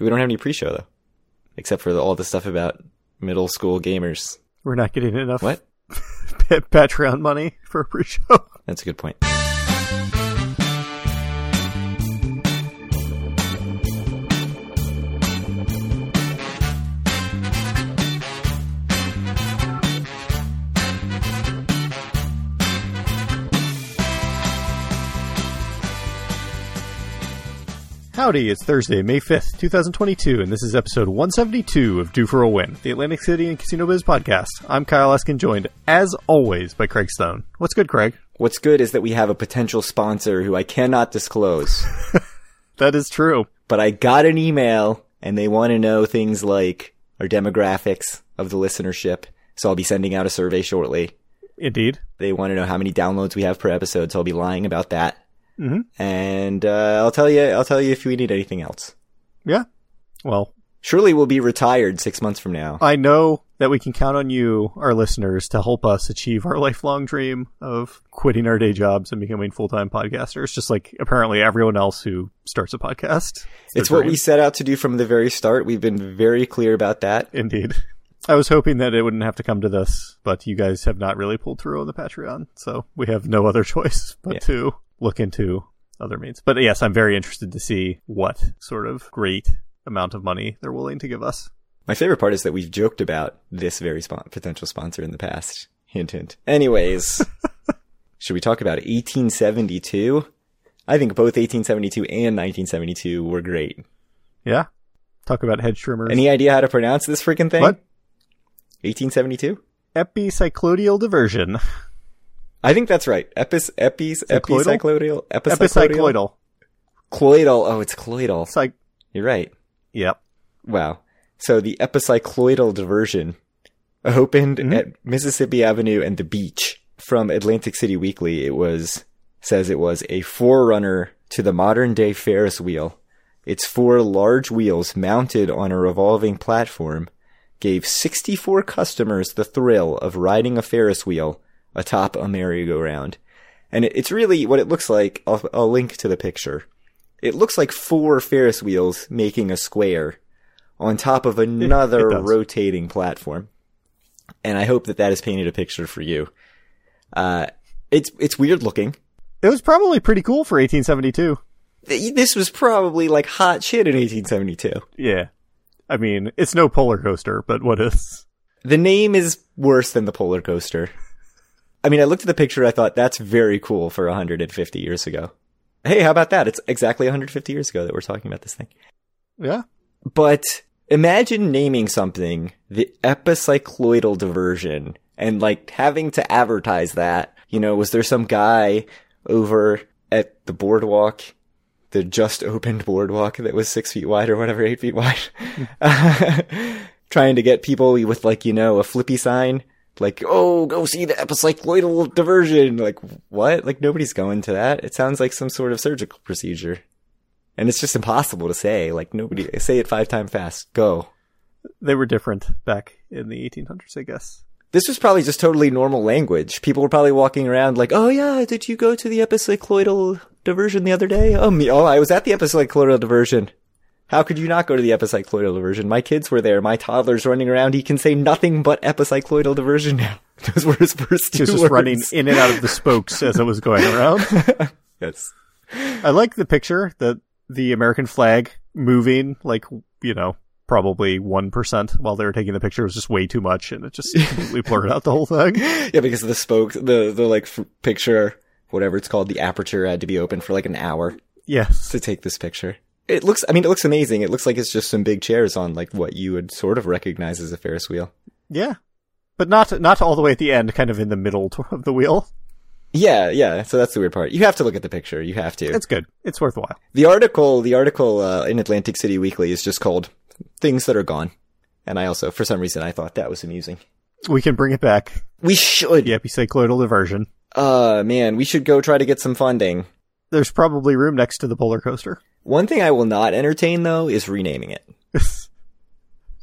We don't have any pre-show though, except for the, all the stuff about middle school gamers. We're not getting enough What? Patreon money for a pre-show. That's a good point. Howdy, it's Thursday, May 5th, 2022, and this is episode 172 of Due for a Win, the Atlantic City and Casino Biz podcast. I'm Kyle Eskin, joined, as always, by Craig Stone. What's good, Craig? What's good is that we have a potential sponsor who I cannot disclose, That is true. but I got an email and they want to know things like our demographics of the listenership. So I'll be sending out a survey shortly. Indeed. They want to know how many downloads we have per episode, so I'll be lying about that. Mhm. And uh, I'll tell you, I'll tell you if we need anything else. Yeah. Well, Surely we'll be retired six months from now. I know that we can count on you, our listeners, to help us achieve our lifelong dream of quitting our day jobs and becoming full-time podcasters, just like apparently everyone else who starts a podcast. It's their what we set out to do from the very start. We've been very clear about that. Indeed. I was hoping that it wouldn't have to come to this, but you guys have not really pulled through on the Patreon, so we have no other choice but Yeah. to look into other means. But yes, I'm very interested to see what sort of great amount of money they're willing to give us. My favorite part is that we've joked about this very spon- potential sponsor in the past. Hint, hint. Anyways, should we talk about 1872? I think both 1872 and 1972 were great. Yeah? Talk about head trimmers. Any idea how to pronounce this freaking thing? What? 1872? Epicycloidal diversion. I think that's right. Epis, epis, Cycloidal? epicycloidal, epicycloidal, Epicycloidal. cloidal. Oh, it's cloidal. It's like, You're right. yep. Wow. So the epicycloidal diversion opened Mhm. at Mississippi Avenue and the beach. From Atlantic City Weekly, it was says it was a forerunner to the modern day Ferris wheel. Its four large wheels mounted on a revolving platform gave 64 customers the thrill of riding a Ferris wheel atop a merry-go-round. And it, it's really what it looks like. I'll, I'll link to the picture. It looks like four Ferris wheels making a square on top of another rotating platform. And I hope that that has painted a picture for you. Uh, it's, it's weird looking. It was probably pretty cool for 1872. This was probably like hot shit in 1872. Yeah. I mean, it's no polar coaster, but what is? The name is worse than the polar coaster. I mean, I looked at the picture, I thought that's very cool for 150 years ago. Hey, how about that? It's exactly 150 years ago that we're talking about this thing. Yeah. But imagine naming something the epicycloidal diversion and like having to advertise that. You know, was there some guy over at the boardwalk, the just opened boardwalk that was six feet wide or whatever, eight feet wide, trying to get people with like, you know, a flippy sign? Like, oh, go see the epicycloidal diversion. Like, what? Like, nobody's going to that. It sounds like some sort of surgical procedure. And it's just impossible to say. Like, nobody, say it five times fast. Go. They were different back in the 1800s, I guess. This was probably just totally normal language. People were probably walking around like, oh yeah, did you go to the epicycloidal diversion the other day? Oh, me, oh, I was at the epicycloidal diversion. How could you not go to the epicycloidal diversion? My kids were there. My toddler's running around. He can say nothing but epicycloidal diversion now. Those were his first two He was just words. running in and out of the spokes as it was going around. Yes. I like the picture that the American flag moving, like, you know, probably 1% while they were taking the picture was just way too much and it just completely blurred out the whole thing. Yeah, because the spokes, the, the like f- picture, whatever it's called, the aperture had to be open for like an hour Yes. to take this picture. It looks, I mean, it looks amazing. It looks like it's just some big chairs on like what you would sort of recognize as a Ferris wheel. Yeah. But not, not all the way at the end, kind of in the middle of the wheel. Yeah, yeah. So that's the weird part. You have to look at the picture. You have to. It's good. It's worthwhile. the article, the article uh, in Atlantic City Weekly is just called "Things That Are Gone," and I also, for some reason, I thought that was amusing. We can bring it back. We should. The epicycloidal diversion. Uh, man, we should go try to get some funding. There's probably room next to the polar coaster. One thing I will not entertain though is renaming it.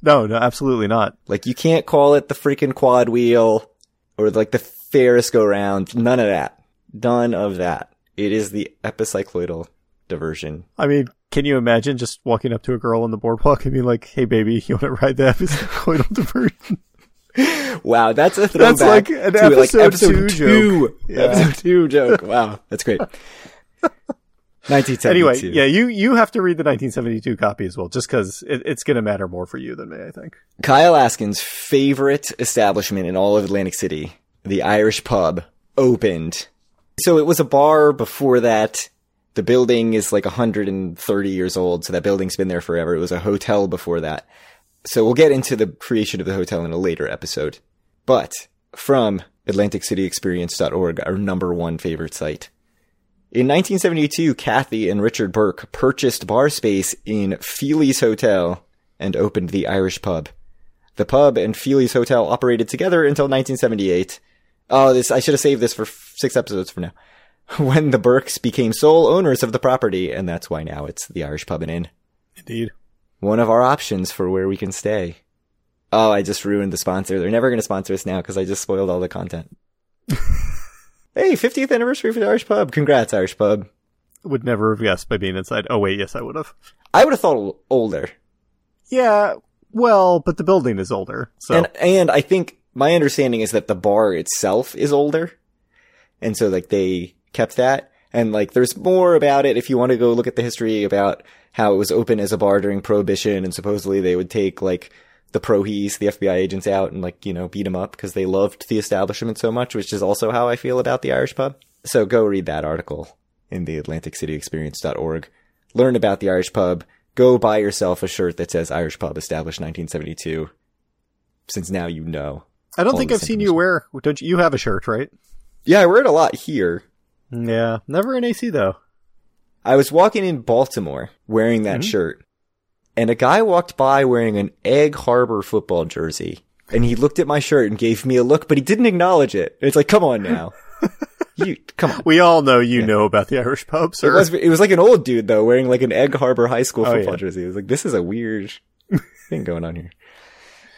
no, no, absolutely not. Like you can't call it the freaking quad wheel or like the Ferris go round. None of that. None of that. It is the epicycloidal diversion. I mean, Can you imagine just walking up to a girl on the boardwalk and being like, "Hey, baby, you want to ride the epicycloidal diversion?" Wow, that's a throwback That's like an to like episode episode two two, joke. Yeah. episode two joke. Wow, that's great. 1972. Anyway, yeah, you you have to read the 1972 copy as well, just because it, it's going to matter more for you than me, I think. Kyle Askin's favorite establishment in all of Atlantic City, the Irish Pub, opened. So it was a bar before that. The building is like 130 years old, so that building's been there forever. It was a hotel before that. So we'll get into the creation of the hotel in a later episode. But from AtlanticCityExperience.org, our number one favorite site. In 1972, Kathy and Richard Burke purchased bar space in Feely's Hotel and opened the Irish Pub. The pub and Feely's Hotel operated together until 1978. Oh, this I should have saved this for f- six episodes from now. When the Burkes became sole owners of the property, and that's why now it's the Irish Pub and Inn. Indeed. One of our options for where we can stay. Oh, I just ruined the sponsor. They're never going to sponsor us now because I just spoiled all the content. Hey, 50th anniversary for the Irish Pub. Congrats, Irish Pub. Would never have guessed by being inside. Oh wait, yes, I would have. I would have thought older. Yeah, well, but the building is older, so And and I think my understanding is that the bar itself is older. And so like they kept that. And like there's more about it if you want to go look at the history about how it was open as a bar during prohibition and supposedly they would take like the prohees, the FBI agents out and like, you know, beat them up because they loved the establishment so much, which is also how I feel about the Irish pub. So go read that article in the AtlanticCityExperience.org. Learn about the Irish pub. Go buy yourself a shirt that says Irish pub established 1972 since now you know. I don't think I've seen you wear. Don't you, you have a shirt, right? Yeah, I wear it a lot here. Yeah, never in AC though. I was walking in Baltimore wearing that mm-hmm. shirt, and a guy walked by wearing an Egg Harbor football jersey. And he looked at my shirt and gave me a look, but he didn't acknowledge it. It's like, come on now. you, come on. We all know you know about the Irish pub, It sir. was, it was like an old dude though, wearing like an Egg Harbor high school Oh, football yeah. jersey. It was like, this is a weird thing going on here.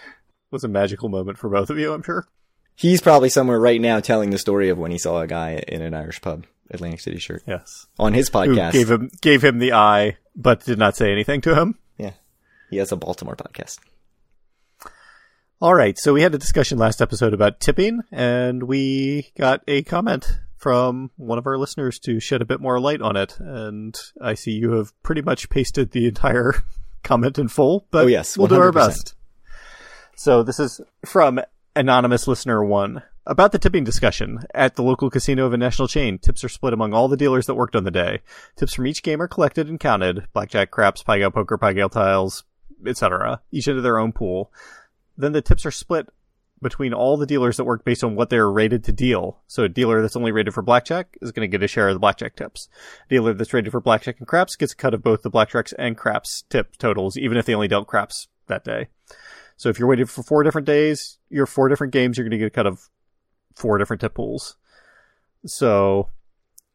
It was a magical moment for both of you, I'm sure. He's probably somewhere right now telling the story of when he saw a guy in an Irish pub, Atlantic City shirt, Yes. on his Who podcast. gave him gave him the eye, but did not say anything to him. He has a Baltimore podcast. All right, so we had a discussion last episode about tipping, and we got a comment from one of our listeners to shed a bit more light on it. And I see you have pretty much pasted the entire comment in full, but Oh, yes, we'll do our best. So this is from anonymous listener one about the tipping discussion at the local casino of a national chain. Tips are split among all the dealers that worked on the day. Tips from each game are collected and counted: blackjack, craps, pie poker, pie tiles, etc. Each into their own pool. Then the tips are split between all the dealers that work based on what they're rated to deal. So a dealer that's only rated for blackjack is going to get a share of the blackjack tips. A dealer that's rated for blackjack and craps gets a cut of both the blackjacks and craps tip totals, even if they only dealt craps that day. So if you're waiting for four different days, your four different games, you're going to get a cut of four different tip pools. So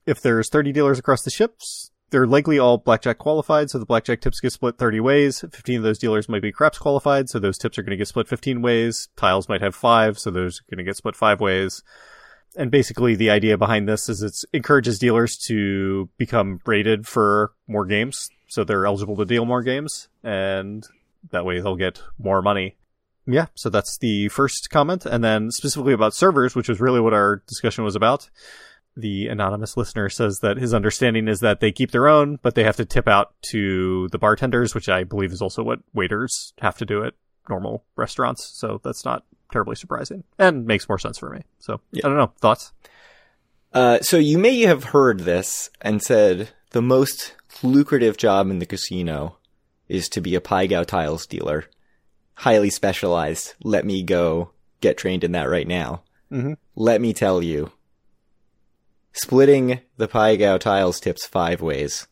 if there's 30 dealers across the ships, they're likely all blackjack qualified, so the blackjack tips get split 30 ways. 15 of those dealers might be craps qualified, so those tips are going to get split 15 ways. Tiles might have five, so those are going to get split five ways. And basically the idea behind this is it encourages dealers to become rated for more games, so they're eligible to deal more games, and that way they'll get more money. Yeah, so that's the first comment. And then specifically about servers, which was really what our discussion was about. The anonymous listener says that his understanding is that they keep their own, but they have to tip out to the bartenders, which I believe is also what waiters have to do at normal restaurants. So that's not terribly surprising and makes more sense for me. So I don't know. Thoughts? Uh, so you may have heard this and said the most lucrative job in the casino is to be a Pai Gow tiles dealer. Highly specialized. Let me go get trained in that right now. Mhm. Let me tell you, splitting the Pai Gow tiles tips five ways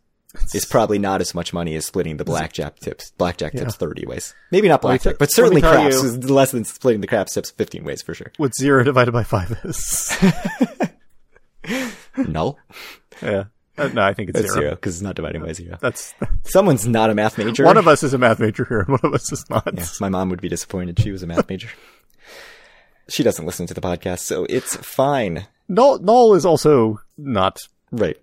is probably not as much money as splitting the blackjack tips. Blackjack tips thirty ways. Maybe not blackjack, t- but certainly craps you- is less than splitting the craps tips fifteen ways for sure. What zero divided by five is? No, yeah. Uh, no, I think it's it's zero. because it's not dividing by zero. That's Someone's not a math major. one of us is a math major here, and one of us is not. Yeah, my mom would be disappointed. She was a math major. She doesn't listen to the podcast, so it's fine. Null, Null is also not Right.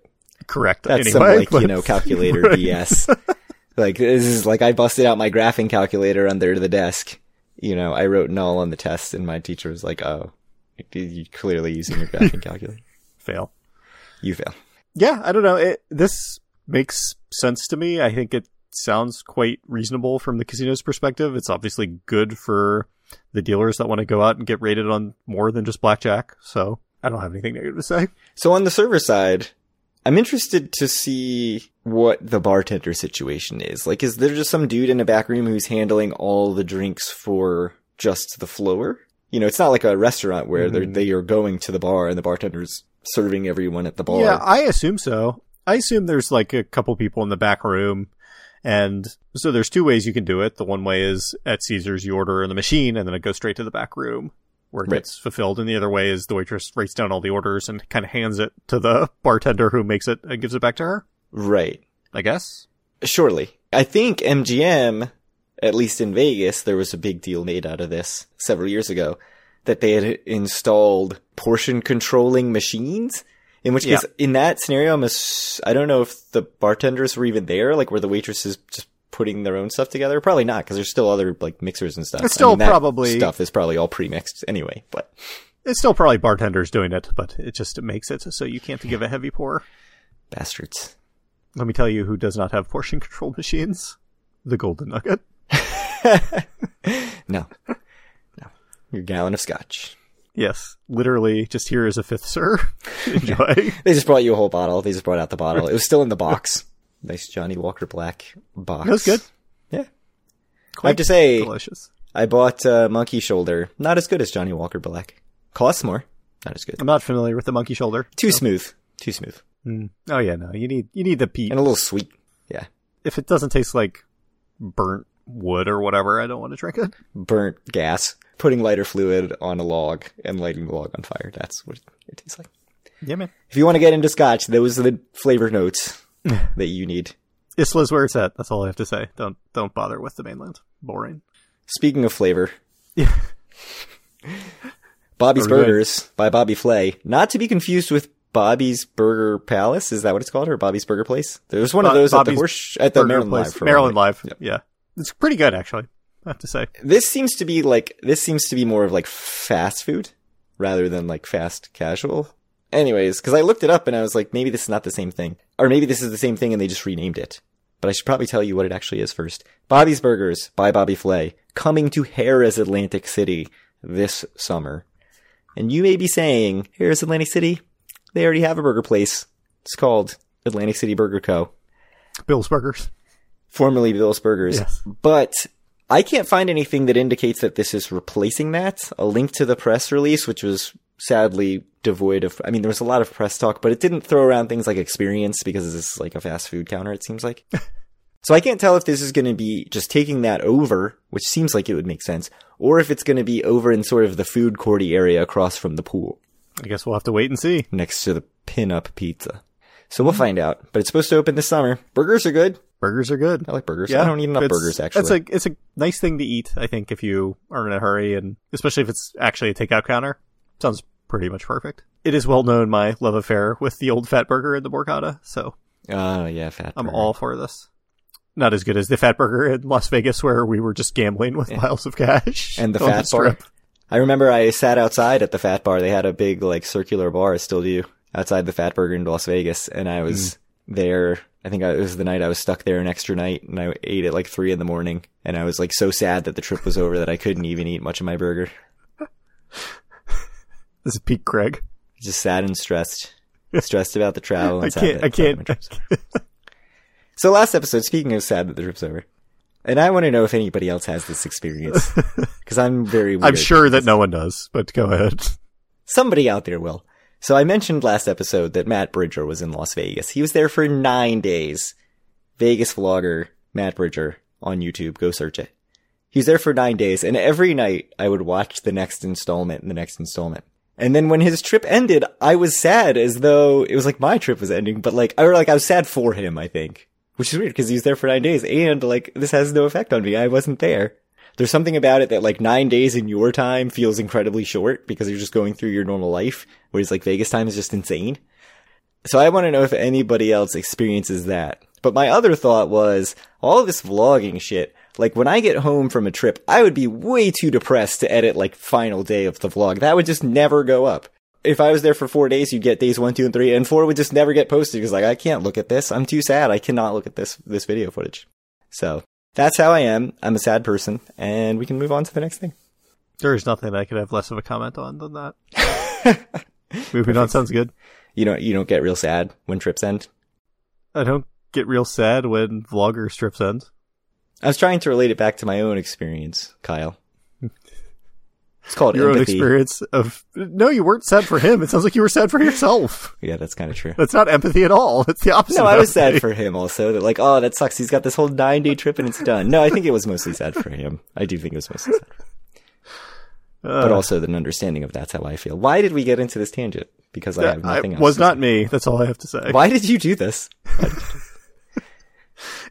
correct. That's anyway, some like but- you know calculator Right. BS. like this is like I busted out my graphing calculator under the desk. You know, I wrote null on the test, and my teacher was like, "Oh, you're clearly using your graphing calculator. fail. You fail." Yeah, I don't know. It, this makes sense to me. I think it sounds quite reasonable from the casino's perspective. It's obviously good for the dealers that want to go out and get rated on more than just blackjack. So I don't have anything negative to say. So on the server side, I'm interested to see what the bartender situation is. Like, is there just some dude in a back room who's handling all the drinks for just the floor? You know, it's not like a restaurant where they're, Mhm. they are going to the bar and the bartender's serving everyone at the bar. Yeah, I assume so. I assume there's like a couple people in the back room. And so there's two ways you can do it. The one way is at Caesars, you order in the machine and then it goes straight to the back room where it Right. gets fulfilled. And the other way is the waitress writes down all the orders and kind of hands it to the bartender who makes it and gives it back to her, right. I guess. Surely. I think MGM, at least in Vegas, there was a big deal made out of this several years ago that they had installed portion controlling machines. In which case, in that scenario, I'm ass- I don't know if the bartenders were even there, like were the waitresses just putting their own stuff together. Probably not, because there's still other like mixers and stuff. It's still that probably- stuff is probably all pre-mixed anyway. But It's still probably bartenders doing it, but it just makes it so you can't give a heavy pour. bastards. Let me tell you who does not have portion control machines. The Golden Nugget. No, no, your gallon of scotch. Yes, literally, just here is a fifth, sir. Enjoy. They just brought you a whole bottle. They just brought out the bottle. It was still in the box. Nice Johnnie Walker Black box. That was good. Yeah. I have to say, Delicious. I bought uh, Monkey Shoulder. Not as good as Johnnie Walker Black. Costs more. Not as good. I'm not familiar with the monkey shoulder. Too smooth. Too smooth. Mm. Oh yeah, no, you need you need the peat. And a little sweet. Yeah. If it doesn't taste like burnt wood or whatever, I don't want to drink it. Burnt gas. Putting lighter fluid on a log and lighting the log on fire. That's what it tastes like. Yeah, man. If you want to get into scotch, those are the flavor notes that you need. Islay's where it's at. That's all I have to say. Don't don't bother with the mainland. Boring. Speaking of flavor, Yeah. Bobby's Are we good? Burgers by Bobby Flay. Not to be confused with Bobby's Burger Palace. Is that what it's called? Or Bobby's Burger Place? There's one of Bo- those at the Bobby's horse, at the Maryland place. Live. Maryland. Live. Yeah, it's pretty good actually. I have to say. This seems to be like, this seems to be more of like fast food rather than like fast casual. Anyways, cause I looked it up and I was like, maybe this is not the same thing. Or maybe this is the same thing and they just renamed it. But I should probably tell you what it actually is first. Bobby's Burgers by Bobby Flay, coming to Harrah's Atlantic City this summer. And you may be saying, Harrah's Atlantic City? They already have a burger place. It's called Atlantic City Burger Co Bill's Burgers. formerly Bill's Burgers. Yes. But I can't find anything that indicates that this is replacing that. A link to the press release, which was sadly devoid of, I mean, there was a lot of press talk, but it didn't throw around things like experience because this is like a fast food counter, it seems like. so I can't tell if this is going to be just taking that over, which seems like it would make sense, or if it's going to be over in sort of the food courty area across from the pool I guess we'll have to wait and see. next to the pin-up pizza. So we'll find out, but it's supposed to open this summer. Burgers are good. Burgers are good. I like burgers. Yeah, I don't eat enough burgers actually. It's a it's a nice thing to eat. I think if you are in a hurry, and especially if it's actually a takeout counter, sounds pretty much perfect. It is well known my love affair with the old fat burger and the Borgata, so Oh yeah, fat. I'm burger. all for this. Not as good as the fat burger in Las Vegas, where we were just gambling with piles of cash and the fat bar. I remember I sat outside at the fat bar. They had a big like circular bar, I still do, outside the Fat Burger in Las Vegas, and I was Mm. There. I think I, it was the night I was stuck there an extra night, and I ate at like three in the morning, and I was like so sad that the trip was over that I couldn't even eat much of my burger. This is Pete Craig. Just sad and stressed, stressed about the travel. And I sad can't. I sad that my can't. So last episode, speaking of sad that the trip's over, and I want to know if anybody else has this experience because I'm very. Weird. I'm sure that no one does, but go ahead. Somebody out there will. So I mentioned last episode that Matt Bridger was in Las Vegas. He was there for nine days. Vegas vlogger Matt Bridger on YouTube. Go search it. He was there for nine days, and every night I would watch the next installment and the next installment. And then when his trip ended, I was sad as though it was like my trip was ending, but like, or like I was sad for him, I think. Which is weird because he was there for nine days and like this has no effect on me. I wasn't there. There's something about it that like nine days in your time feels incredibly short because you're just going through your normal life, whereas like Vegas time is just insane. So I want to know if anybody else experiences that. But my other thought was all this vlogging shit. Like when I get home from a trip, I would be way too depressed to edit like final day of the vlog. That would just never go up. If I was there for four days, you'd get days one, two, and three, and four would just never get posted because like I can't look at this. I'm too sad. I cannot look at this this video footage. So that's how I am. I'm a sad person, and we can move on to the next thing. There is nothing I could have less of a comment on than that. Moving on sounds good. You don't you don't get real sad when trips end. I don't get real sad when vlogger trips end. I was trying to relate it back to my own experience, Kyle. It's called Your own experience of no, you weren't sad for him. It sounds like you were sad for yourself. Yeah, that's kind of true. That's not empathy at all. It's the opposite. No, I was sad for him also. That like, oh, that sucks. He's got this whole nine day trip and it's done. No, I think it was mostly sad for him. I do think it was mostly sad. For him. But Uh, also an understanding of that's how I feel. Why did we get into this tangent? Because I have I- nothing else. was to not say. me. That's all I have to say. Why did you do this?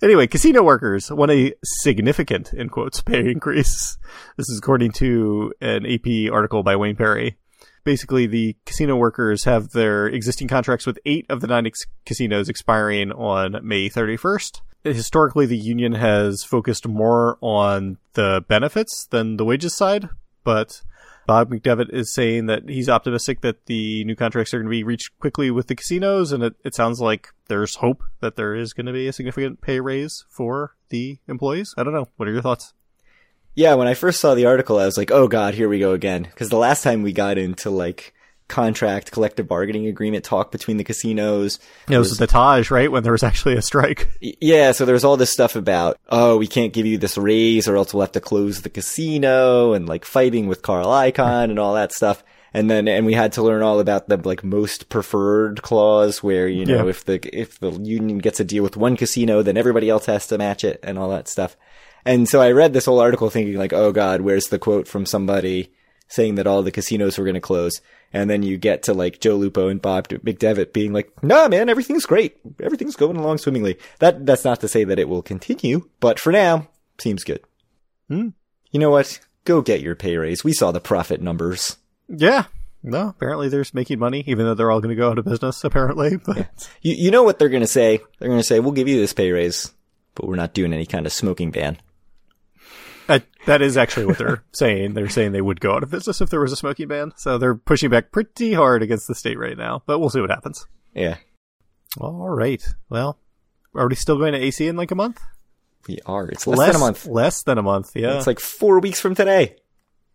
Anyway, casino workers want a significant, in quotes, pay increase. This is according to an AP article by Wayne Perry. Basically, the casino workers have their existing contracts with eight of the nine ex- casinos expiring on May 31st. Historically, the union has focused more on the benefits than the wages side, but Bob McDevitt is saying that he's optimistic that the new contracts are going to be reached quickly with the casinos, and it, it sounds like there's hope that there is going to be a significant pay raise for the employees. I don't know. What are your thoughts? Yeah, when I first saw the article, I was like, oh god, here we go again. Because the last time we got into like contract collective bargaining agreement talk between the casinos. It was the Taj, right? When there was actually a strike. Yeah, so there's all this stuff about, oh, we can't give you this raise or else we'll have to close the casino and like fighting with Carl Icahn and all that stuff. And then, and we had to learn all about the like most preferred clause where, you know, Yeah. if the, if the union gets a deal with one casino, then everybody else has to match it and all that stuff. And so I read this whole article thinking like, oh god, where's the quote from somebody saying that all the casinos were going to close? And then you get to like Joe Lupo and Bob McDevitt being like, nah, man, everything's great. Everything's going along swimmingly. That, that's not to say that it will continue, but for now, seems good. Hmm. You know what? Go get your pay raise. We saw the profit numbers. Yeah. No, apparently there's making money, even though they're all going to go out of business, apparently. But You, you know what they're going to say? They're going to say, we'll give you this pay raise, but we're not doing any kind of smoking ban. That, that is actually what they're saying. They're saying they would go out of business if there was a smoking ban. So they're pushing back pretty hard against the state right now, but we'll see what happens. Yeah, All right. Well, are we still going to AC in like a month? we are. It's less, than a month. Less than a month. Yeah. It's like four weeks from today.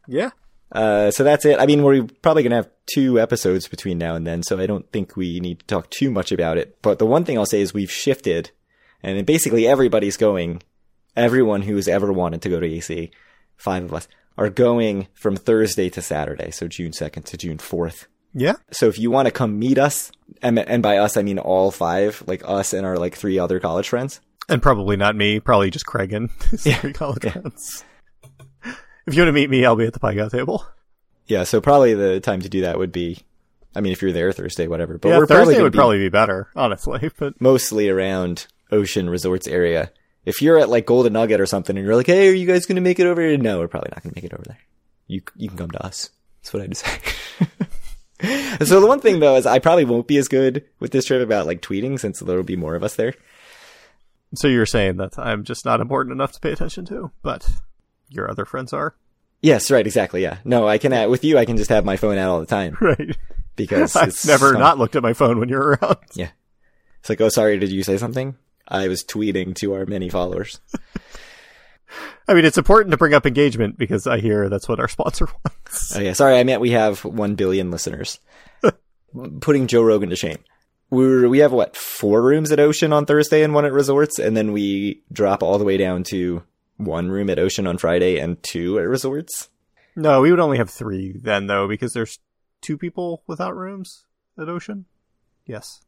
yeah. Uh, so that's it. I mean, we're probably gonna have two episodes between now and then, so I don't think we need to talk too much about it. But the one thing I'll say is we've shifted, and basically everybody's going. Everyone who's ever wanted to go to AC, five of us, are going from Thursday to Saturday, so June 2nd to June 4th. Yeah. So if you want to come meet us, and, and by us I mean all five, like us and our like three other college friends. And probably not me. Probably just Craig Yeah. Three college friends. If you want to meet me, I'll be at the Pie table. Yeah, so probably the time to do that would be, I mean, if you're there Thursday, whatever. But yeah, we're Thursday probably would be- probably be better, honestly. But mostly around Ocean Resorts area. If you're at like Golden Nugget or something and you're like, hey, are you guys going to make it over here? No, we're probably not going to make it over there. You, you can come to us. That's what I just say. so the one thing though is I probably won't be as good with this trip about like tweeting since there'll be more of us there. so you're saying that I'm just not important enough to pay attention to, but your other friends are, Yes, right, exactly. Yeah. No, I can, uh, with you, I can just have my phone out all the time right? because I've it's never some- not looked at my phone when you're around. Yeah. It's like, oh, sorry, did you say something? I was tweeting to our many followers. I mean, it's important to bring up engagement because I hear that's what our sponsor wants. Oh yeah, sorry, I meant we have one billion listeners. Putting Joe Rogan to shame. We're we have what four rooms at Ocean on Thursday and one at Resorts, and then we drop all the way down to one room at Ocean on Friday and two at Resorts. No, we would only have three then, though, because there's two people without rooms at Ocean. Yes.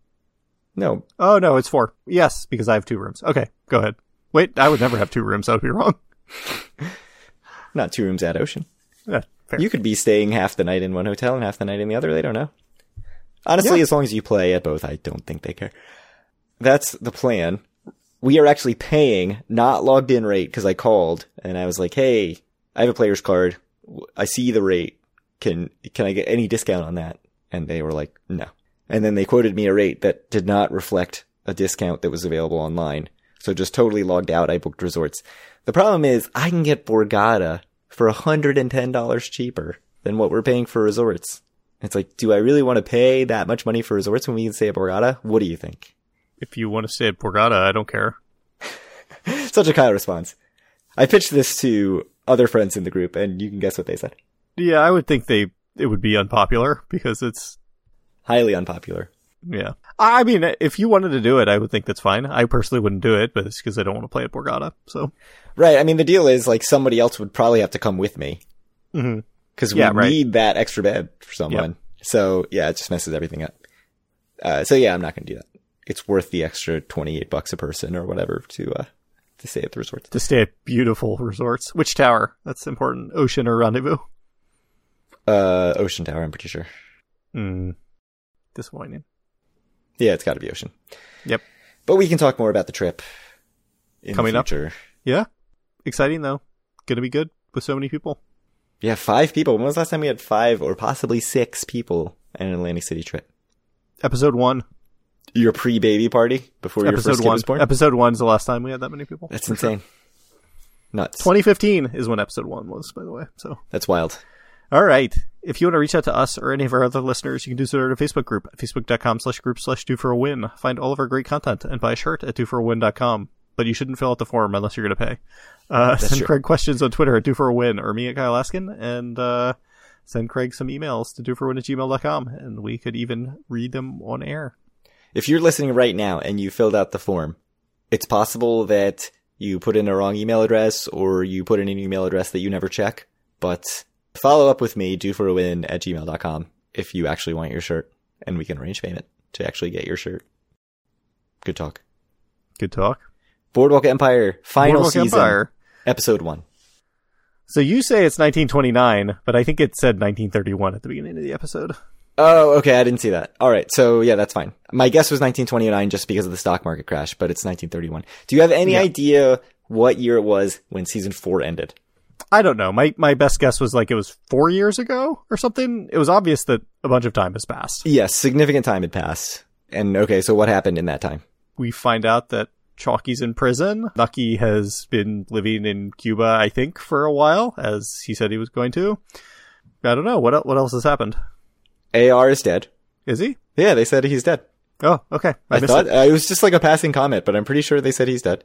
No, Oh no, it's four. Yes, because I have two rooms. Okay, go ahead. Wait, I would never have two rooms. That would be wrong. not two rooms at Ocean. Yeah. You could be staying half the night in one hotel and half the night in the other. They don't know. Honestly, Yeah. as long as you play at both, I don't think they care. That's the plan. We are actually paying not logged in rate because I called and I was like, "Hey, I have a player's card. I see the rate. Can can I get any discount on that?" And they were like, "No." And then they quoted me a rate that did not reflect a discount that was available online. So just totally logged out. I booked resorts. The problem is I can get Borgata for $110 cheaper than what we're paying for resorts. It's like, do I really want to pay that much money for resorts when we can stay at Borgata? What do you think? If you want to stay at Borgata, I don't care. Such a Kyle response. I pitched this to other friends in the group, and you can guess what they said. Yeah, I would think they it would be unpopular because it's Highly unpopular. yeah. I mean, if you wanted to do it, I would think that's fine. I personally wouldn't do it, but it's because I don't want to play at Borgata. So Right. I mean, the deal is like somebody else would probably have to come with me Mhm. because we Yeah, right. need that extra bed for someone. So yeah, it just messes everything up. Uh, so yeah, I'm not going to do that. It's worth the extra 28 bucks a person or whatever to, uh, to stay at the resort. to stay at beautiful resorts, which tower? That's important. Ocean or Rendezvous? Uh, Ocean Tower, I'm pretty sure. Hmm. Disappointing. Yeah, it's got to be Ocean. Yep. But we can talk more about the trip in Coming up. Yeah. Exciting though. Gonna be good with so many people. Yeah, five people. When was the last time we had five or possibly six people in an Atlantic City trip? Episode one. Your pre-baby party before your Episode first kid one. was born? Episode one's the last time we had that many people. That's For sure. insane. Nuts. 2015 is when episode one was, by the way. So, That's wild. All right. If you want to reach out to us or any of our other listeners, you can do so at our Facebook group at facebook.com slash group slash due for a win. Find all of our great content and buy a shirt at do for dueforawin.com. But you shouldn't fill out the form unless you're going to pay. Uh, send true. Craig questions on Twitter at due for a win or me at Kyle Askin and, uh, send Craig some emails to due for win at gmail.com and we could even read them on air. If you're listening right now and you filled out the form, it's possible that you put in a wrong email address or you put in an email address that you never check. But follow up with me, due for a win at gmail.com if you actually want your shirt and we can arrange payment to actually get your shirt. Good talk. Good talk. Boardwalk Empire, final Boardwalk season, Empire. episode one. So you say it's 1929, but I think it said 1931 at the beginning of the episode. Oh, okay. I didn't see that. All right. So yeah, that's fine. My guess was 1929 just because of the stock market crash, but it's 1931. Do you have any Yeah. idea what year it was when season four ended? I don't know. My my best guess was like it was four years ago or something. It was obvious that a bunch of time has passed. Yes, significant time had passed. And okay, so what happened in that time? We find out that Chalky's in prison. Nucky has been living in Cuba, I think, for a while, as he said he was going to. I don't know what what else has happened. AR is dead. Is he? Yeah, they said he's dead. Oh, okay. I, I, thought it. uh, it was just like a passing comment, but I'm pretty sure they said he's dead.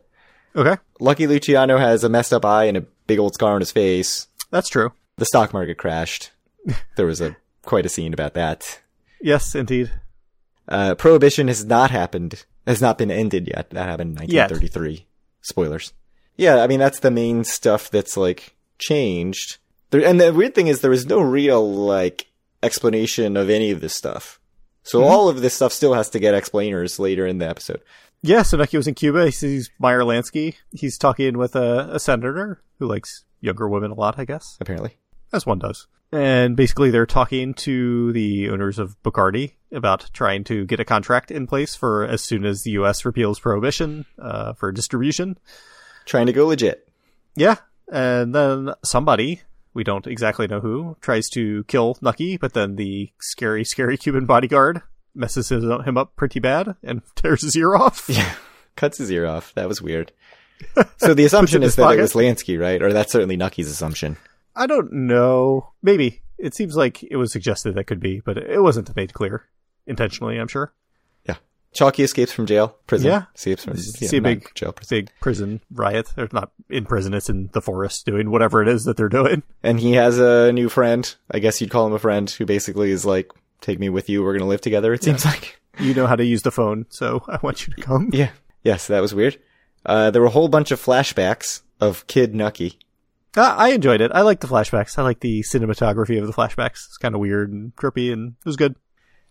Okay, Lucky Luciano has a messed up eye and a big old scar on his face. that's true. The stock market crashed. there was a quite a scene about that. Yes, indeed. Uh, prohibition has not happened, has not been ended yet. That happened in Yet. 1933. Spoilers. Yeah, I mean, that's the main stuff that's like changed. There, and the weird thing is there is no real like explanation of any of this stuff. So Mm-hmm. all of this stuff still has to get explainers later in the episode. Yeah, so Nucky was in Cuba. He sees Meyer Lansky. He's talking with a, a senator who likes younger women a lot, I guess, Apparently. as one does. And basically, they're talking to the owners of Bacardi about trying to get a contract in place for as soon as the U.S. repeals prohibition uh, for distribution. Trying to go legit. Yeah, and then somebody we don't exactly know who tries to kill Nucky, but then the scary, scary Cuban bodyguard messes his, him up pretty bad and tears his ear off. Yeah. Cuts his ear off. That was weird. So the assumption is that pocket. it was Lansky, right? Or that's certainly Nucky's assumption. I don't know. Maybe. It seems like it was suggested that could be, but it wasn't made clear intentionally, I'm sure. Yeah. Chalky escapes from jail, prison. Yeah. Escapes from See a big- jail, prison. Big prison riot. They're not in prison, it's in the forest doing whatever it is that they're doing. And he has a new friend. I guess you'd call him a friend who basically is like, take me with you. We're going to live together. It seems like. You know how to use the phone, so I want you to come. Yeah. Yes, that was weird. Uh, there were a whole bunch of flashbacks of Kid Nucky. Uh, I enjoyed it. I like the flashbacks. I like the cinematography of the flashbacks. It's kind of weird and trippy, and it was good.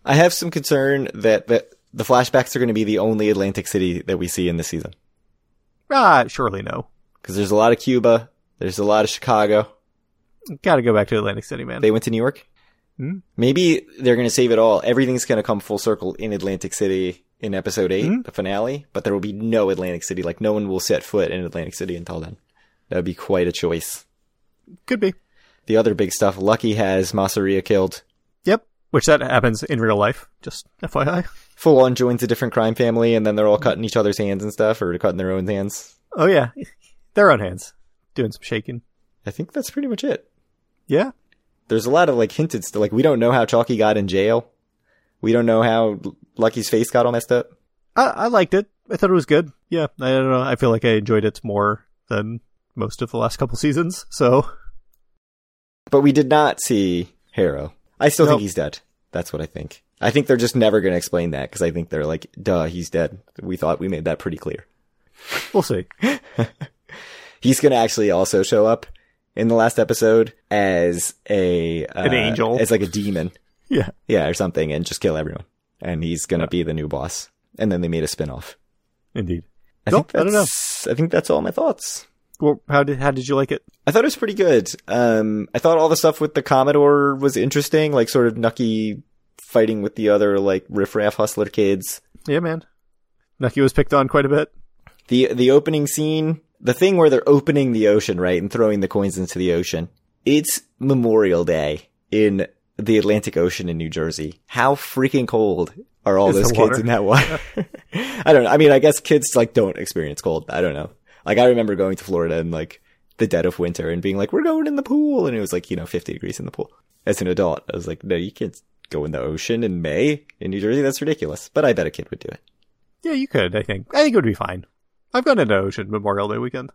I have some concern that, that the flashbacks are going to be the only Atlantic City that we see in this season. Ah, surely no. Because there's a lot of Cuba. There's a lot of Chicago. Gotta go back to Atlantic City, man. They went to New York. Hmm? Maybe they're going to save it all. Everything's going to come full circle in Atlantic City in episode 8, Hmm? the finale, but there will be no Atlantic City. Like, no one will set foot in Atlantic City until then. That would be quite a choice. Could be. The other big stuff, Lucky has Masseria killed. Yep. Which that happens in real life, just FYI. Full on joins a different crime family, and then they're all cutting each other's hands and stuff, or cutting their own hands. Oh yeah, their own hands, doing some shaking. I think that's pretty much it. Yeah, There's a lot of like hinted stuff. Like we don't know how Chalky got in jail. We don't know how Lucky's face got all messed up. I, I liked it. I thought it was good. Yeah, I don't know. I feel like I enjoyed it more than most of the last couple seasons. So But we did not see Harrow. I still Nope. think he's dead. That's what I think. I think they're just never going to explain that because I think they're like, duh, he's dead. We thought we made that pretty clear. we'll see. He's going to actually also show up in the last episode as a uh, An angel. as like a demon, Yeah, yeah, or something, and just kill everyone. And he's going to be the new boss. And then they made a spin-off. indeed. I Nope, think I don't know. I think that's all my thoughts. Well, how did how did you like it? I thought it was pretty good. Um, I thought all the stuff with the Commodore was interesting, like sort of Nucky fighting with the other like riffraff hustler kids. Yeah, man. Nucky was picked on quite a bit. The the opening scene, the thing where they're opening the ocean, right, and throwing the coins into the ocean. It's Memorial Day in the Atlantic Ocean in New Jersey. How freaking cold are all Is those kids water? in that water? I don't know. I mean, I guess kids like don't experience cold. I don't know. Like I remember going to Florida in like the dead of winter and being like, "We're going in the pool," and it was like you know 50 degrees in the pool. As an adult, I was like, "No, you can't go in the ocean in May in New Jersey. That's ridiculous." But I bet a kid would do it. Yeah, you could. I think. I think it would be fine. I've gone into Ocean Memorial Day weekend.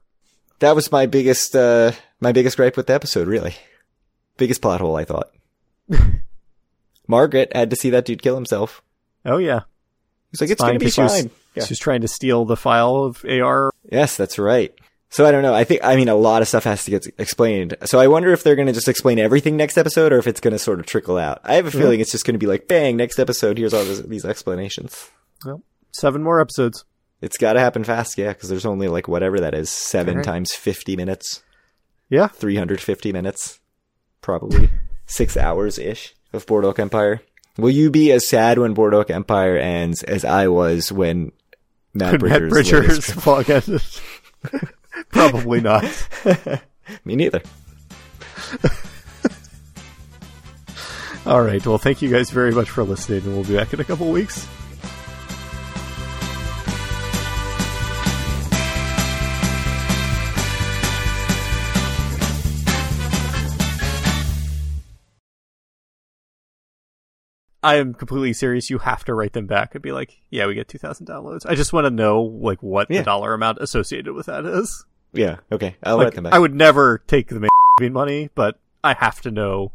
That was my biggest uh my biggest gripe with the episode, really. Biggest plot hole, I thought. Margaret had to see that dude kill himself. Oh yeah, He's like, it's, fine gonna be because she was- fine. Yeah. she was trying to steal the file of AR. Yes, that's right. So I don't know. I think I mean a lot of stuff has to get explained. So I wonder if they're going to just explain everything next episode, or if it's going to sort of trickle out. I have a feeling it's just going to be like, bang, next episode. Here's all this, these explanations. Well, seven more episodes. It's got to happen fast, yeah, because there's only like whatever that is, seven Alright. times fifty minutes. Yeah, 350 minutes, probably six hours ish of Boardwalk Empire. Will you be as sad when Boardwalk Empire ends as I was when Matt Matt Bridgers? Bridgers vlog ended. Probably not. Me neither. All right. Well, thank you guys very much for listening, and we'll be back in a couple weeks. I am completely serious. You have to write them back and be like, "Yeah, we get two thousand downloads." I just want to know like what Yeah. the dollar amount associated with that is. Yeah. Okay. I'll Like, write them back. I would never take the main money, but I have to know